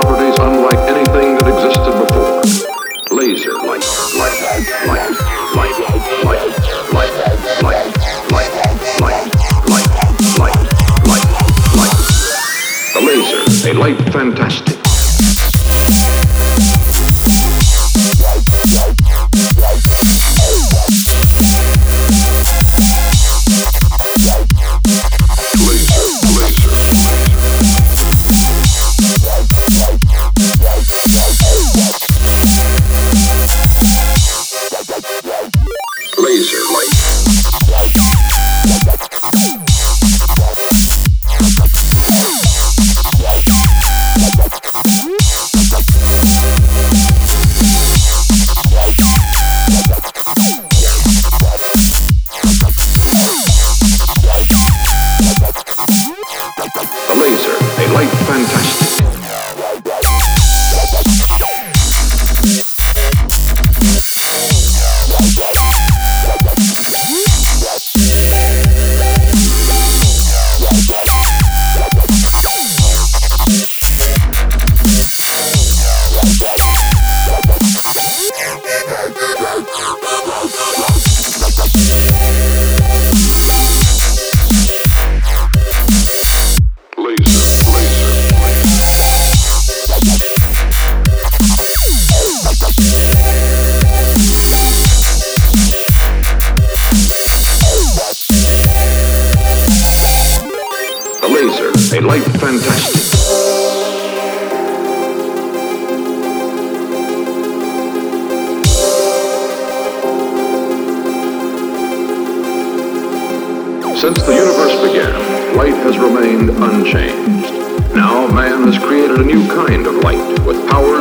properties unlike anything that existed before. Laser light, light, light, light, light, light, light, light, light, light, light, light, light. The laser, a light fantastic. Life, fantastic. Fantastic. Since the universe began, light has remained unchanged. Now, man has created a new kind of light with powers